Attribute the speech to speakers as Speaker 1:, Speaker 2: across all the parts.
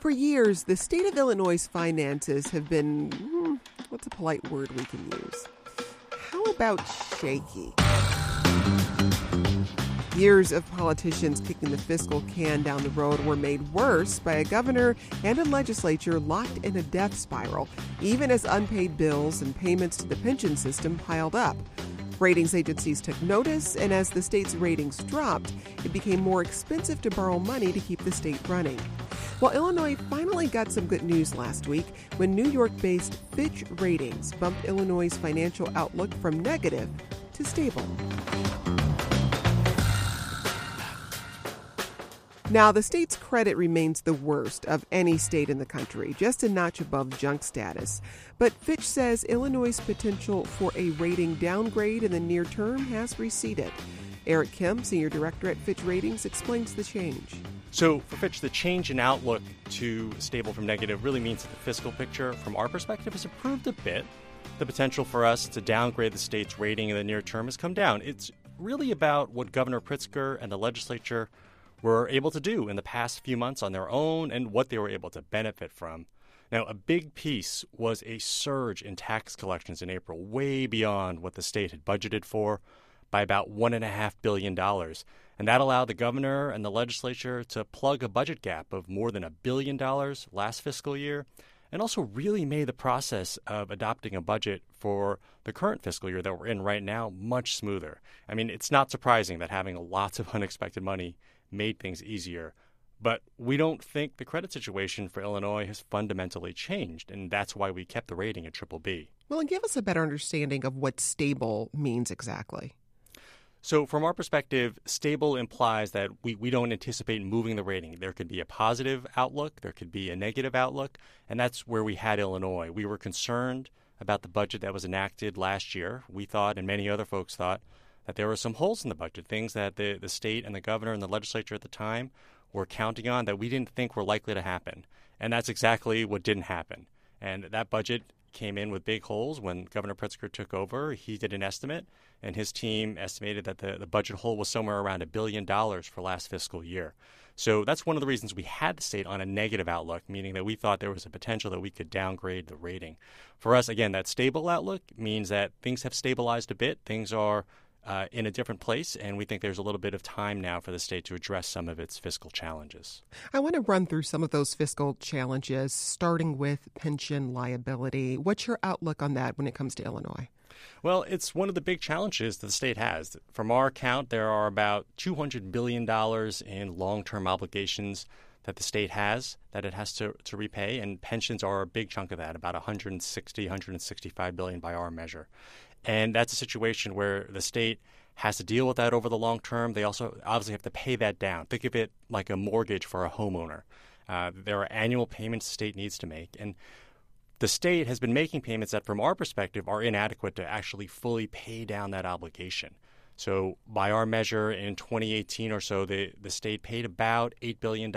Speaker 1: For years, the state of Illinois' finances have been hmm, what's a polite word we can use? How about shaky? Years of politicians kicking the fiscal can down the road were made worse by a governor and a legislature locked in a death spiral, even as unpaid bills and payments to the pension system piled up. Ratings agencies took notice, and as the state's ratings dropped, it became more expensive to borrow money to keep the state running. Well, Illinois finally got some good news last week when New York based Fitch Ratings bumped Illinois' financial outlook from negative to stable. Now, the state's credit remains the worst of any state in the country, just a notch above junk status. But Fitch says Illinois' potential for a rating downgrade in the near term has receded. Eric Kim, Senior Director at Fitch Ratings, explains the change.
Speaker 2: So, for Fitch, the change in outlook to stable from negative really means that the fiscal picture, from our perspective, has improved a bit. The potential for us to downgrade the state's rating in the near term has come down. It's really about what Governor Pritzker and the legislature were able to do in the past few months on their own and what they were able to benefit from. Now, a big piece was a surge in tax collections in April, way beyond what the state had budgeted for by about $1.5 billion. And that allowed the governor and the legislature to plug a budget gap of more than a billion dollars last fiscal year, and also really made the process of adopting a budget for the current fiscal year that we're in right now much smoother. I mean, it's not surprising that having lots of unexpected money made things easier. But we don't think the credit situation for Illinois has fundamentally changed, and that's why we kept the rating at triple B.
Speaker 1: Well, and give us a better understanding of what stable means exactly.
Speaker 2: So, from our perspective, stable implies that we, we don't anticipate moving the rating. There could be a positive outlook, there could be a negative outlook, and that's where we had Illinois. We were concerned about the budget that was enacted last year. We thought, and many other folks thought, that there were some holes in the budget, things that the, the state and the governor and the legislature at the time were counting on that we didn't think were likely to happen. And that's exactly what didn't happen. And that budget came in with big holes when Governor Pritzker took over. He did an estimate, and his team estimated that the, the budget hole was somewhere around a billion dollars for last fiscal year. So that's one of the reasons we had the state on a negative outlook, meaning that we thought there was a potential that we could downgrade the rating. For us, again, that stable outlook means that things have stabilized a bit. Things are uh, in a different place, and we think there's a little bit of time now for the state to address some of its fiscal challenges.
Speaker 1: I want to run through some of those fiscal challenges, starting with pension liability. What's your outlook on that when it comes to Illinois?
Speaker 2: Well, it's one of the big challenges that the state has. From our count, there are about $200 billion in long term obligations that the state has that it has to, to repay, and pensions are a big chunk of that, about 160, 165 billion by our measure. And that's a situation where the state has to deal with that over the long term. They also obviously have to pay that down. Think of it like a mortgage for a homeowner. Uh, there are annual payments the state needs to make. And the state has been making payments that, from our perspective, are inadequate to actually fully pay down that obligation. So, by our measure in 2018 or so, the, the state paid about $8 billion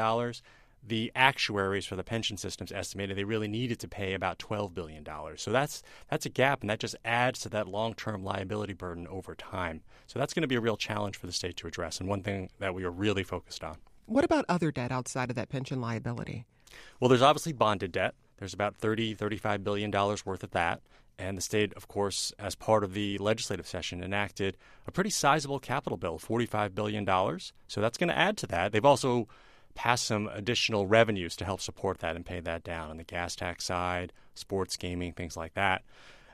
Speaker 2: the actuaries for the pension systems estimated they really needed to pay about $12 billion. So that's, that's a gap, and that just adds to that long term liability burden over time. So that's going to be a real challenge for the state to address, and one thing that we are really focused on.
Speaker 1: What about other debt outside of that pension liability?
Speaker 2: Well, there's obviously bonded debt. There's about 30, 35 billion dollars worth of that. And the state, of course, as part of the legislative session, enacted a pretty sizable capital bill, $45 billion. So that's going to add to that. They've also pass some additional revenues to help support that and pay that down on the gas tax side, sports gaming, things like that.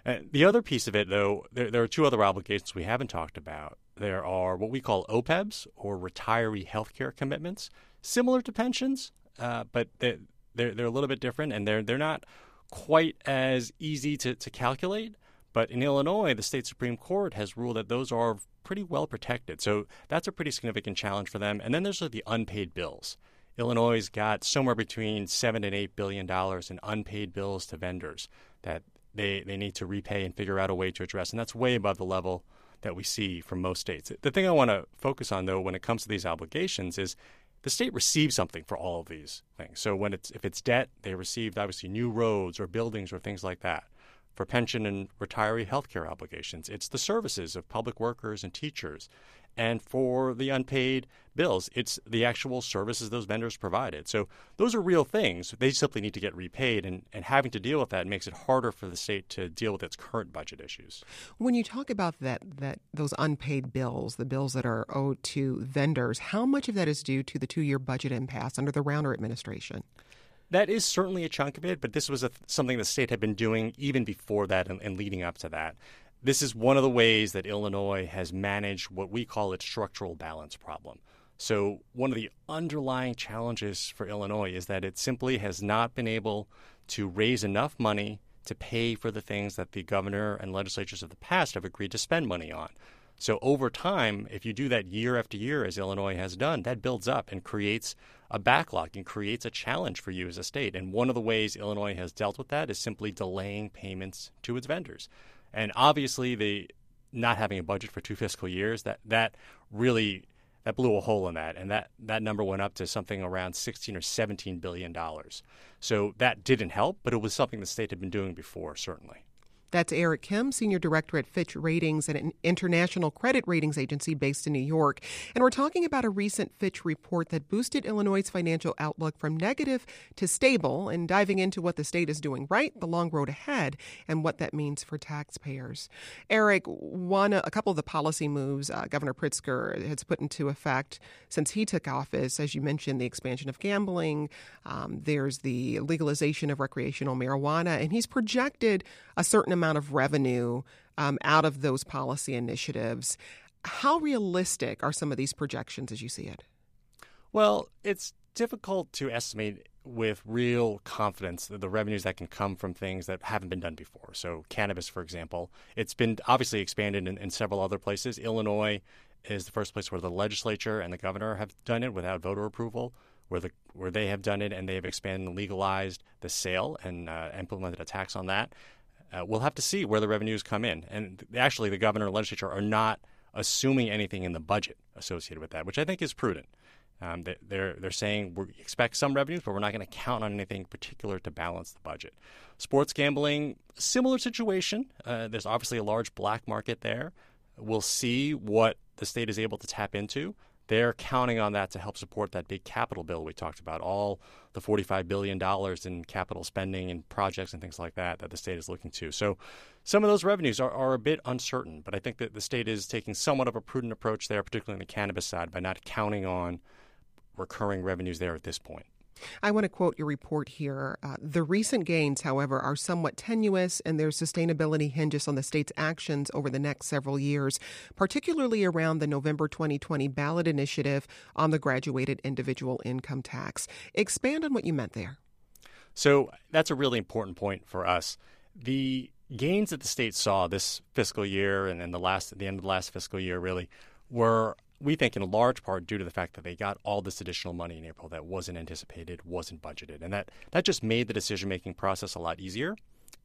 Speaker 2: Uh, the other piece of it, though, there, there, are two other obligations we haven't talked about. There are what we call OPEBs, or retiree health care commitments, similar to pensions, uh, but they're, they're, they're, a little bit different, and they're, they're not quite as easy to, to calculate. But in Illinois, the state Supreme Court has ruled that those are pretty well protected. So that's a pretty significant challenge for them. And then there's the unpaid bills. Illinois got somewhere between seven and eight billion dollars in unpaid bills to vendors that they, they need to repay and figure out a way to address. And that's way above the level that we see from most states. The thing I want to focus on, though, when it comes to these obligations is the state receives something for all of these things. So when it's if it's debt, they received obviously new roads or buildings or things like that. For pension and retiree health care obligations, it's the services of public workers and teachers. And for the unpaid bills, it's the actual services those vendors provided. So those are real things. They simply need to get repaid, and, and having to deal with that makes it harder for the state to deal with its current budget issues.
Speaker 1: When you talk about that, that those unpaid bills, the bills that are owed to vendors, how much of that is due to the two-year budget impasse under the Rauner administration?
Speaker 2: That is certainly a chunk of it, but this was a, something the state had been doing even before that and, and leading up to that. This is one of the ways that Illinois has managed what we call its structural balance problem. So, one of the underlying challenges for Illinois is that it simply has not been able to raise enough money to pay for the things that the governor and legislatures of the past have agreed to spend money on. So, over time, if you do that year after year, as Illinois has done, that builds up and creates a backlog and creates a challenge for you as a state. And one of the ways Illinois has dealt with that is simply delaying payments to its vendors. And obviously, the not having a budget for two fiscal years that that really that blew a hole in that, and that that number went up to something around 16 or 17 billion dollars. So that didn't help, but it was something the state had been doing before, certainly.
Speaker 1: That's Eric Kim, Senior Director at Fitch Ratings, an international credit ratings agency based in New York. And we're talking about a recent Fitch report that boosted Illinois' financial outlook from negative to stable and diving into what the state is doing right, the long road ahead, and what that means for taxpayers. Eric, one, a couple of the policy moves uh, Governor Pritzker has put into effect since he took office, as you mentioned, the expansion of gambling, um, there's the legalization of recreational marijuana, and he's projected a certain amount of revenue um, out of those policy initiatives. How realistic are some of these projections as you see it?
Speaker 2: Well, it's difficult to estimate with real confidence the revenues that can come from things that haven't been done before. So, cannabis, for example, it's been obviously expanded in, in, several other places. Illinois is the first place where the legislature and the governor have done it without voter approval, where the where they have done it and they have expanded and legalized the sale and uh, implemented a tax on that. Uh, we'll have to see where the revenues come in. And actually, the governor and legislature are not assuming anything in the budget associated with that, which I think is prudent. Um, they're they're saying we expect some revenues, but we're not going to count on anything particular to balance the budget. Sports gambling, similar situation. Uh, there's obviously a large black market there. We'll see what the state is able to tap into they're counting on that to help support that big capital bill we talked about, all the $45 billion in capital spending and projects and things like that that the state is looking to. So some of those revenues are, are a bit uncertain, but I think that the state is taking somewhat of a prudent approach there, particularly on the cannabis side, by not counting on recurring revenues there at this point.
Speaker 1: I want to quote your report here. Uh, the recent gains, however, are somewhat tenuous, and their sustainability hinges on the state's actions over the next several years, particularly around the November 2020 ballot initiative on the graduated individual income tax. Expand on what you meant there.
Speaker 2: So that's a really important point for us. The gains that the state saw this fiscal year and then the last at the end of the last fiscal year really were we think in large part due to the fact that they got all this additional money in April that wasn't anticipated, wasn't budgeted. And that, that just made the decision making process a lot easier.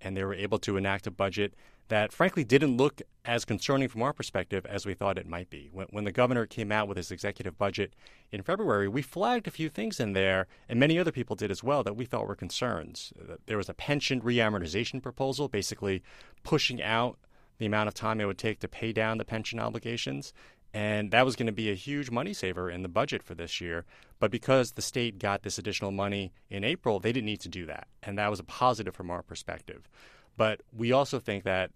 Speaker 2: And they were able to enact a budget that, frankly, didn't look as concerning from our perspective as we thought it might be. When, when the governor came out with his executive budget in February, we flagged a few things in there, and many other people did as well, that we thought were concerns. There was a pension reamortization proposal, basically pushing out the amount of time it would take to pay down the pension obligations. And that was going to be a huge money saver in the budget for this year. But because the state got this additional money in April, they didn't need to do that. And that was a positive from our perspective. But we also think that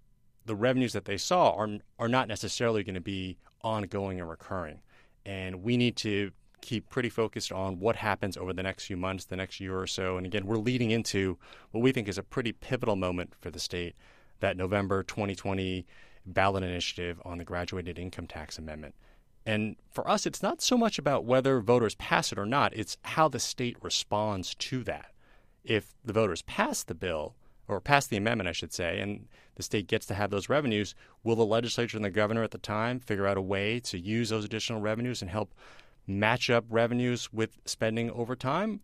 Speaker 2: the revenues that they saw are, are not necessarily going to be ongoing and recurring. And we need to keep pretty focused on what happens over the next few months, the next year or so. And again, we're leading into what we think is a pretty pivotal moment for the state that November 2020 ballot initiative on the graduated income tax amendment. And for us, it's not so much about whether voters pass it or not, it's how the state responds to that. If the voters pass the bill, or pass the amendment, I should say, and the state gets to have those revenues, will the legislature and the governor at the time figure out a way to use those additional revenues and help match up revenues with spending over time?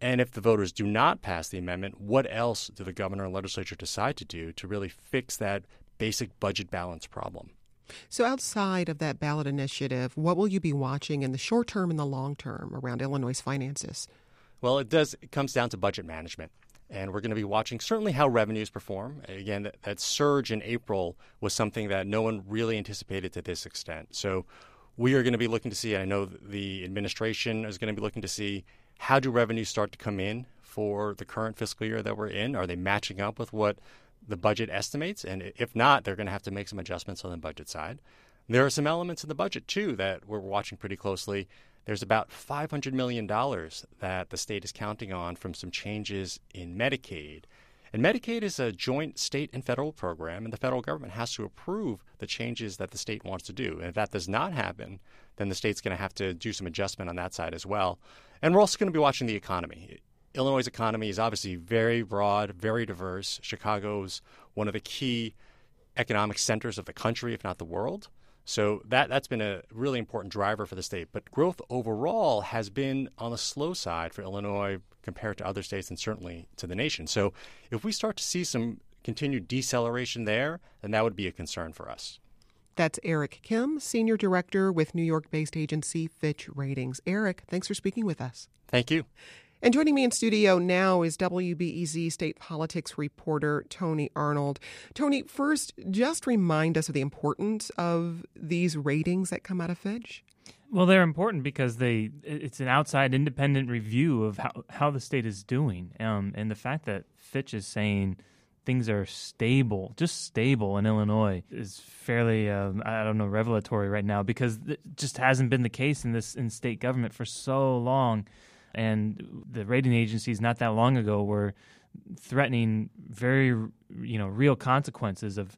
Speaker 2: And if the voters do not pass the amendment, what else do the governor and legislature decide to do to really fix that basic budget balance problem?
Speaker 1: So, outside of that ballot initiative, what will you be watching in the short term and the long term around Illinois' finances?
Speaker 2: Well, it does. It comes down to budget management. And we're going to be watching certainly how revenues perform. Again, that, that surge in April was something that no one really anticipated to this extent. So we are going to be looking to see, I know the administration is going to be looking to see how do revenues start to come in for the current fiscal year that we're in? Are they matching up with what the budget estimates? And if not, they're going to have to make some adjustments on the budget side. There are some elements in the budget, too, that we're watching pretty closely there's about $500 million that the state is counting on from some changes in Medicaid. And Medicaid is a joint state and federal program, and the federal government has to approve the changes that the state wants to do. And if that does not happen, then the state's going to have to do some adjustment on that side as well. And we're also going to be watching the economy. Illinois' economy is obviously very broad, very diverse. Chicago's one of the key economic centers of the country, if not the world. So that that's been a really important driver for the state. But growth overall has been on the slow side for Illinois compared to other states and certainly to the nation. So if we start to see some continued deceleration there, then that would be a concern for us.
Speaker 1: That's Eric Kim, Senior Director with New York based agency Fitch Ratings. Eric, thanks for speaking with us.
Speaker 2: Thank you.
Speaker 1: And joining me in studio now is WBEZ state politics reporter Tony Arnold. Tony, first, just remind us of the importance of these ratings that come out of Fitch.
Speaker 3: Well, they're important because they it's an outside independent review of how, how the state is doing. Um, and the fact that Fitch is saying things are stable, just stable in Illinois, is fairly um, I don't know revelatory right now because it just hasn't been the case in this in state government for so long and the rating agencies not that long ago were threatening very you know real consequences of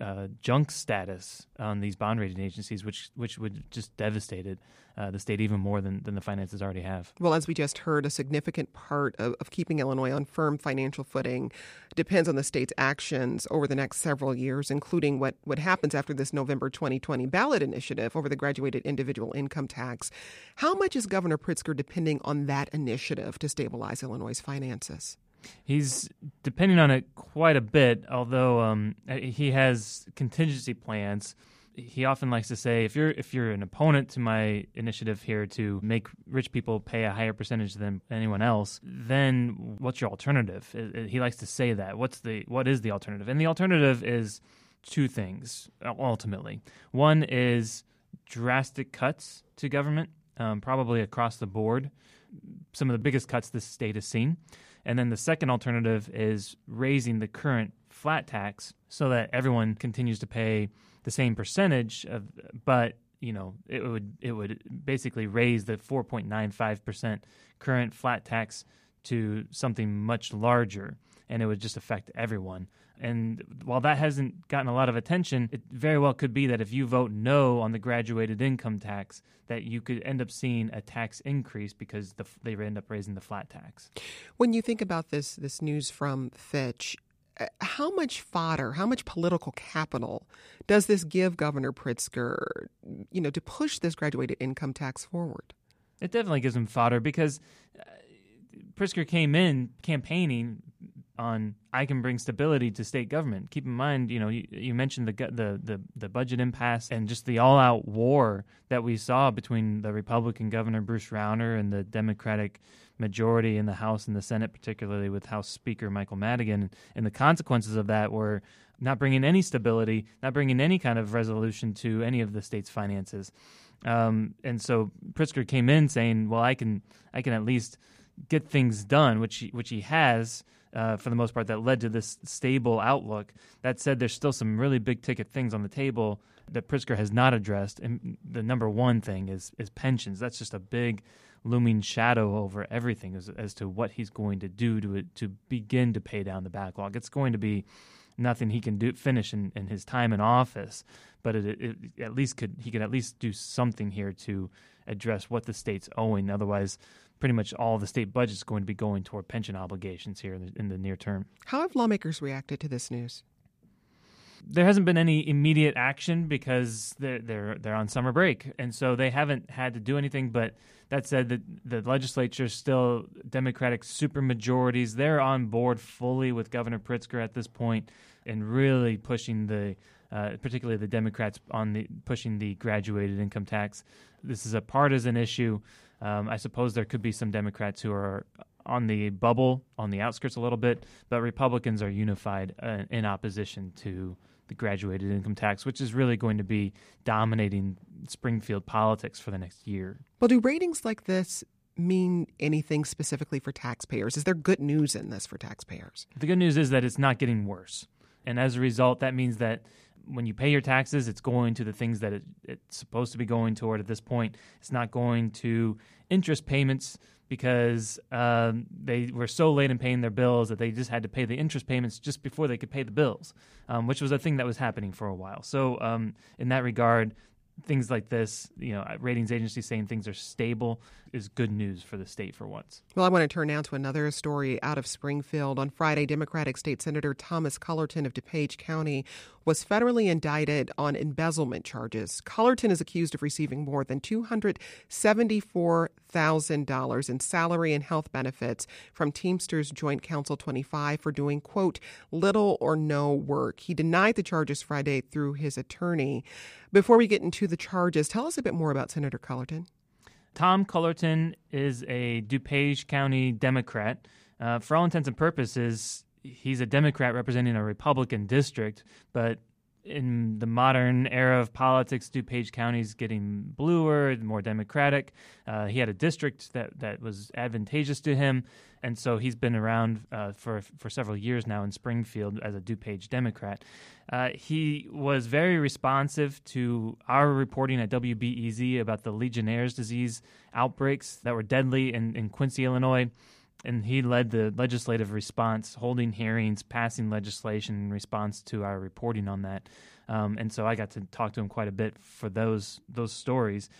Speaker 3: uh, junk status on these bond rating agencies, which which would just devastated uh, the state even more than, than the finances already have.
Speaker 1: Well, as we just heard, a significant part of, of keeping Illinois on firm financial footing depends on the state's actions over the next several years, including what, what happens after this November 2020 ballot initiative over the graduated individual income tax. How much is Governor Pritzker depending on that initiative to stabilize Illinois' finances?
Speaker 3: He's depending on it quite a bit, although um, he has contingency plans. He often likes to say, if you're if you're an opponent to my initiative here to make rich people pay a higher percentage than anyone else, then what's your alternative? He likes to say that. What's the what is the alternative? And the alternative is two things ultimately. One is drastic cuts to government, um, probably across the board. Some of the biggest cuts this state has seen. And then the second alternative is raising the current flat tax so that everyone continues to pay the same percentage of but you know it would it would basically raise the 4.95% current flat tax to something much larger and it would just affect everyone and while that hasn't gotten a lot of attention, it very well could be that if you vote no on the graduated income tax, that you could end up seeing a tax increase because the, they end up raising the flat tax.
Speaker 1: When you think about this, this news from Fitch, uh, how much fodder, how much political capital does this give Governor Pritzker, you know, to push this graduated income tax forward?
Speaker 3: It definitely gives him fodder because uh, Pritzker came in campaigning on I can bring stability to state government. Keep in mind, you know, you, you mentioned the, the the the budget impasse and just the all-out war that we saw between the Republican governor Bruce Rauner and the Democratic majority in the House and the Senate, particularly with House Speaker Michael Madigan. And the consequences of that were not bringing any stability, not bringing any kind of resolution to any of the state's finances. Um, and so Pritzker came in saying, "Well, I can I can at least." get things done, which he, which he has uh, for the most part, that led to this stable outlook. That said, there's still some really big ticket things on the table that Pritzker has not addressed. And the number one thing is is pensions. That's just a big looming shadow over everything as, as to what he's going to do to to begin to pay down the backlog. It's going to be nothing he can do finish in, in his time in office, but it, it, at least could he could at least do something here to address what the state's owing. Otherwise, pretty much all the state budget is going to be going toward pension obligations here in the, in the near term.
Speaker 1: How have lawmakers reacted to this news?
Speaker 3: there hasn't been any immediate action because they're they're they're on summer break, and so they haven't had to do anything. But that said, the the legislature is still Democratic supermajorities. They're on board fully with Governor Pritzker at this point, and really pushing the. Uh, particularly the Democrats on the pushing the graduated income tax. This is a partisan issue. Um, I suppose there could be some Democrats who are on the bubble, on the outskirts a little bit, but Republicans are unified uh, in opposition to the graduated income tax, which is really going to be dominating Springfield politics for the next year.
Speaker 1: Well, do ratings like this mean anything specifically for taxpayers? Is there good news in this for taxpayers?
Speaker 3: The good news is that it's not getting worse. And as a result, that means that when you pay your taxes, it's going to the things that it, it's supposed to be going toward at this point. It's not going to interest payments because um, they were so late in paying their bills that they just had to pay the interest payments just before they could pay the bills, um, which was a thing that was happening for a while. So, um, in that regard, things like this, you know, ratings agencies saying things are stable is good news for the state for once.
Speaker 1: Well, I want to turn now to another story out of Springfield. On Friday, Democratic State Senator Thomas Cullerton of DuPage County was federally indicted on embezzlement charges. Cullerton is accused of receiving more than $274,000 in salary and health benefits from Teamsters Joint Council 25 for doing, quote, little or no work. He denied the charges Friday through his attorney. Before we get into the charges, tell us a bit more about Senator Cullerton.
Speaker 3: Tom Cullerton is a DuPage County Democrat. Uh, for all intents and purposes, he's a Democrat representing a Republican district, but in the modern era of politics, DuPage County is getting bluer, more democratic. Uh, he had a district that, that was advantageous to him, and so he's been around uh, for for several years now in Springfield as a DuPage Democrat. Uh, he was very responsive to our reporting at WBEZ about the Legionnaire's disease outbreaks that were deadly in, in Quincy, Illinois and he led the legislative response, holding hearings, passing legislation in response to our reporting on that. Um, and so I got to talk to him quite a bit for those those stories.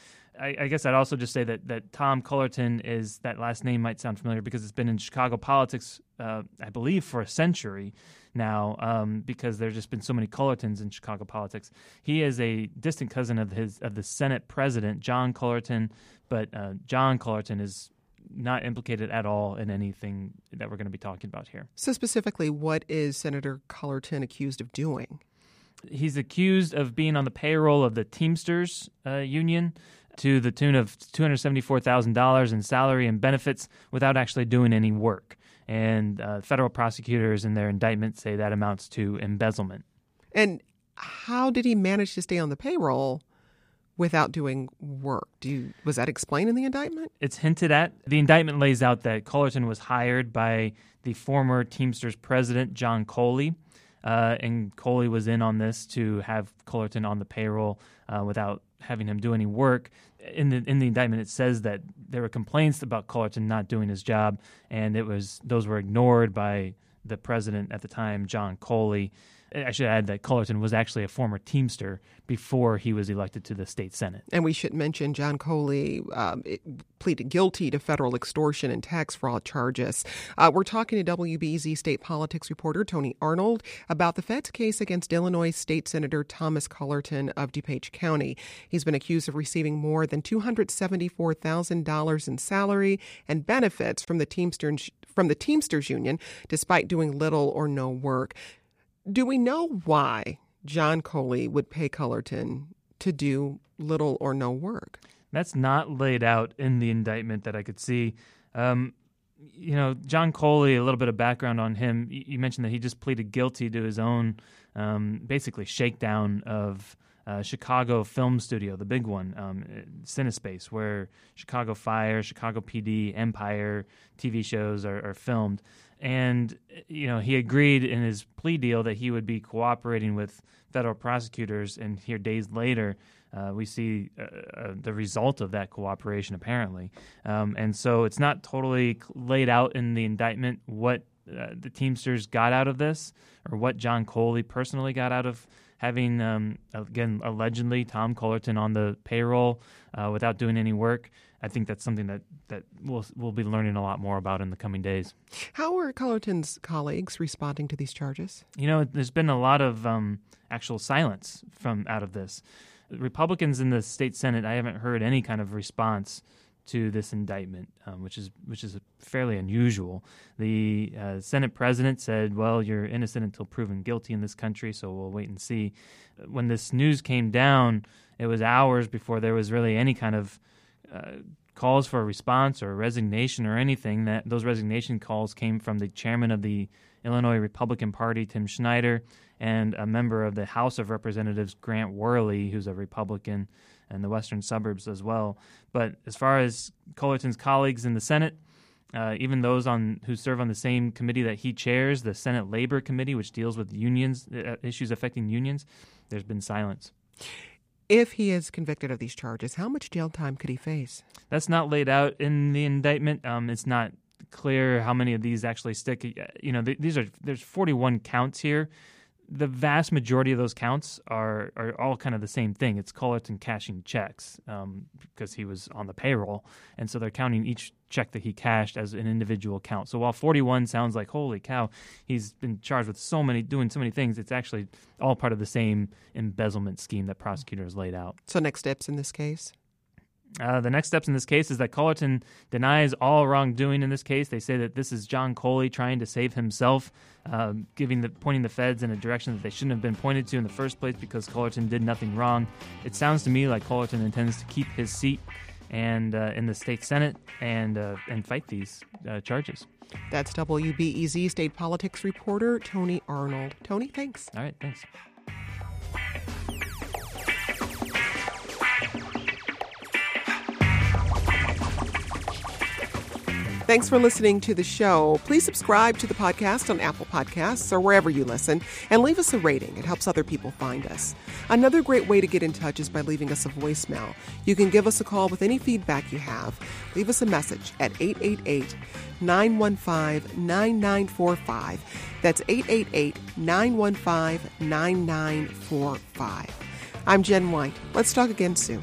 Speaker 3: I, I, guess I'd also just say that that Tom Cullerton is that last name might sound familiar because it's been in Chicago politics, uh, I believe, for a century now. Um, because there's just been so many Cullertons in Chicago politics. He is a distant cousin of his of the Senate president John Cullerton, but uh, John Cullerton is not implicated at all in anything that we're going to be talking about here.
Speaker 1: So, specifically, what is Senator Cullerton accused of doing?
Speaker 3: He's accused of being on the payroll of the Teamsters uh, union to the tune of $274,000 in salary and benefits without actually doing any work. And uh, federal prosecutors in their indictment say that amounts to embezzlement.
Speaker 1: And how did he manage to stay on the payroll without doing work. Do you, was that explained in the indictment?
Speaker 3: It's hinted at. The indictment lays out that Cullerton was hired by the former Teamsters president, John Coli. Uh, and Coli was in on this to have Cullerton on the payroll uh, without having him do any work. In the in the indictment, it says that there were complaints about Cullerton not doing his job, and it was those were ignored by the president at the time, John Coli. I should add that Cullerton was actually a former Teamster before he was elected to the state senate.
Speaker 1: And we should mention John Coli um, pleaded guilty to federal extortion and tax fraud charges. Uh, we're talking to WBEZ state politics reporter Tony Arnold about the Fed's case against Illinois State Senator Thomas Cullerton of DuPage County. He's been accused of receiving more than $274,000 in salary and benefits from the from the Teamsters Union, despite doing little or no work. Do we know why John Coli would pay Cullerton to do little or no work?
Speaker 3: That's not laid out in the indictment that I could see. Um, you know, John Coli, a little bit of background on him. You mentioned that he just pleaded guilty to his own, um, basically, shakedown of uh, Chicago Film Studio, the big one, um, Cinespace, where Chicago Fire, Chicago PD, Empire TV shows are, are filmed and you know he agreed in his plea deal that he would be cooperating with federal prosecutors and here days later uh, we see uh, uh, the result of that cooperation apparently um, and so it's not totally laid out in the indictment what uh, the teamsters got out of this or what john coli personally got out of having um, again allegedly Tom Cullerton on the payroll uh, without doing any work. I think that's something that that we'll we'll be learning a lot more about in the coming days.
Speaker 1: How are Cullerton's colleagues responding to these charges?
Speaker 3: You know, there's been a lot of um, actual silence from out of this. Republicans in the state senate, I haven't heard any kind of response to this indictment, um, which is which is fairly unusual. The uh, Senate president said, "Well, you're innocent until proven guilty in this country, so we'll wait and see." When this news came down, it was hours before there was really any kind of uh, calls for a response or a resignation or anything. That those resignation calls came from the chairman of the Illinois Republican Party, Tim Schneider, and a member of the House of Representatives, Grant Wehrli, who's a Republican, and the western suburbs as well. But as far as Cullerton's colleagues in the Senate, uh, even those on who serve on the same committee that he chairs, the Senate Labor Committee, which deals with unions uh, issues affecting unions, there's been silence.
Speaker 1: If he is convicted of these charges, how much jail time could he face?
Speaker 3: That's not laid out in the indictment. Um, it's not clear how many of these actually stick. You know, th- these are there's 41 counts here the vast majority of those counts are are all kind of the same thing. It's Cullerton cashing checks um, because he was on the payroll, and so they're counting each check that he cashed as an individual count. So while 41 sounds like holy cow, he's been charged with so many doing so many things. It's actually all part of the same embezzlement scheme that prosecutors laid out.
Speaker 1: So next steps in this case.
Speaker 3: Uh, the next steps in this case is that Cullerton denies all wrongdoing in this case. They say that this is John Coli trying to save himself, uh, giving the pointing the feds in a direction that they shouldn't have been pointed to in the first place because Cullerton did nothing wrong. It sounds to me like Cullerton intends to keep his seat and uh, in the state senate and uh, and fight these uh, charges.
Speaker 1: That's WBEZ state politics reporter Tony Arnold. Tony, thanks.
Speaker 3: All right, thanks.
Speaker 1: Thanks for listening to the show. Please subscribe to the podcast on Apple Podcasts or wherever you listen and leave us a rating. It helps other people find us. Another great way to get in touch is by leaving us a voicemail. You can give us a call with any feedback you have. Leave us a message at 888 915 9945. That's 888 915 9945. I'm Jen White. Let's talk again soon.